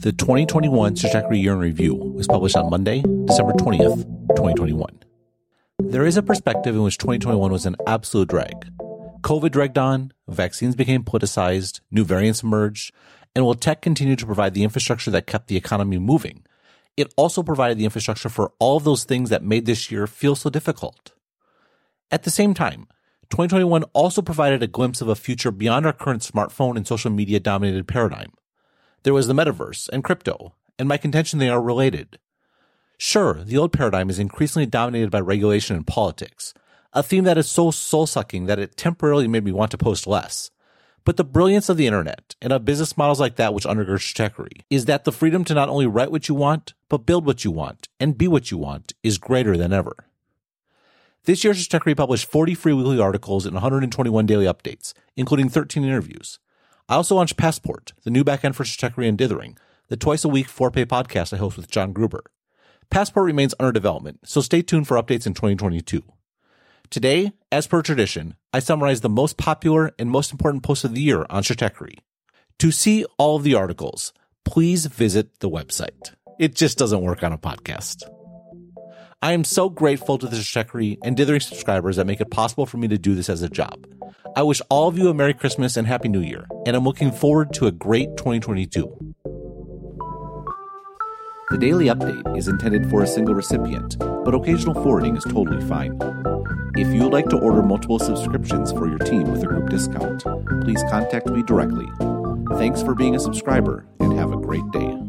The 2021 Stratechery Year in Review was published on Monday, December 20th, 2021. There is a perspective in which 2021 was an absolute drag. COVID dragged on, vaccines became politicized, new variants emerged, and while tech continued to provide the infrastructure that kept the economy moving, it also provided the infrastructure for all of those things that made this year feel so difficult. At the same time, 2021 also provided a glimpse of a future beyond our current smartphone and social media dominated paradigm. There was the metaverse and crypto, and my contention they are related. Sure, the old paradigm is increasingly dominated by regulation and politics, a theme that is so soul sucking that it temporarily made me want to post less. But the brilliance of the internet and of business models like that which undergirds Stratechery is that the freedom to not only write what you want, but build what you want and be what you want is greater than ever. This year, Stratechery published 40 free weekly articles and 121 daily updates, including 13 interviews. I also launched Passport, the new backend for Stratechery and Dithering, the twice a week 4Pay podcast I host with John Gruber. Passport remains under development, so stay tuned for updates in 2022. Today, as per tradition, I summarize the most popular and most important posts of the year on Stratechery. To see all of the articles, please visit the website. It just doesn't work on a podcast. I am so grateful to the Stratechery and Dithering subscribers that make it possible for me to do this as a job. I wish all of you a Merry Christmas and Happy New Year, and I'm looking forward to a great 2022. The daily update is intended for a single recipient, but occasional forwarding is totally fine. If you would like to order multiple subscriptions for your team with a group discount, please contact me directly. Thanks for being a subscriber and have a great day.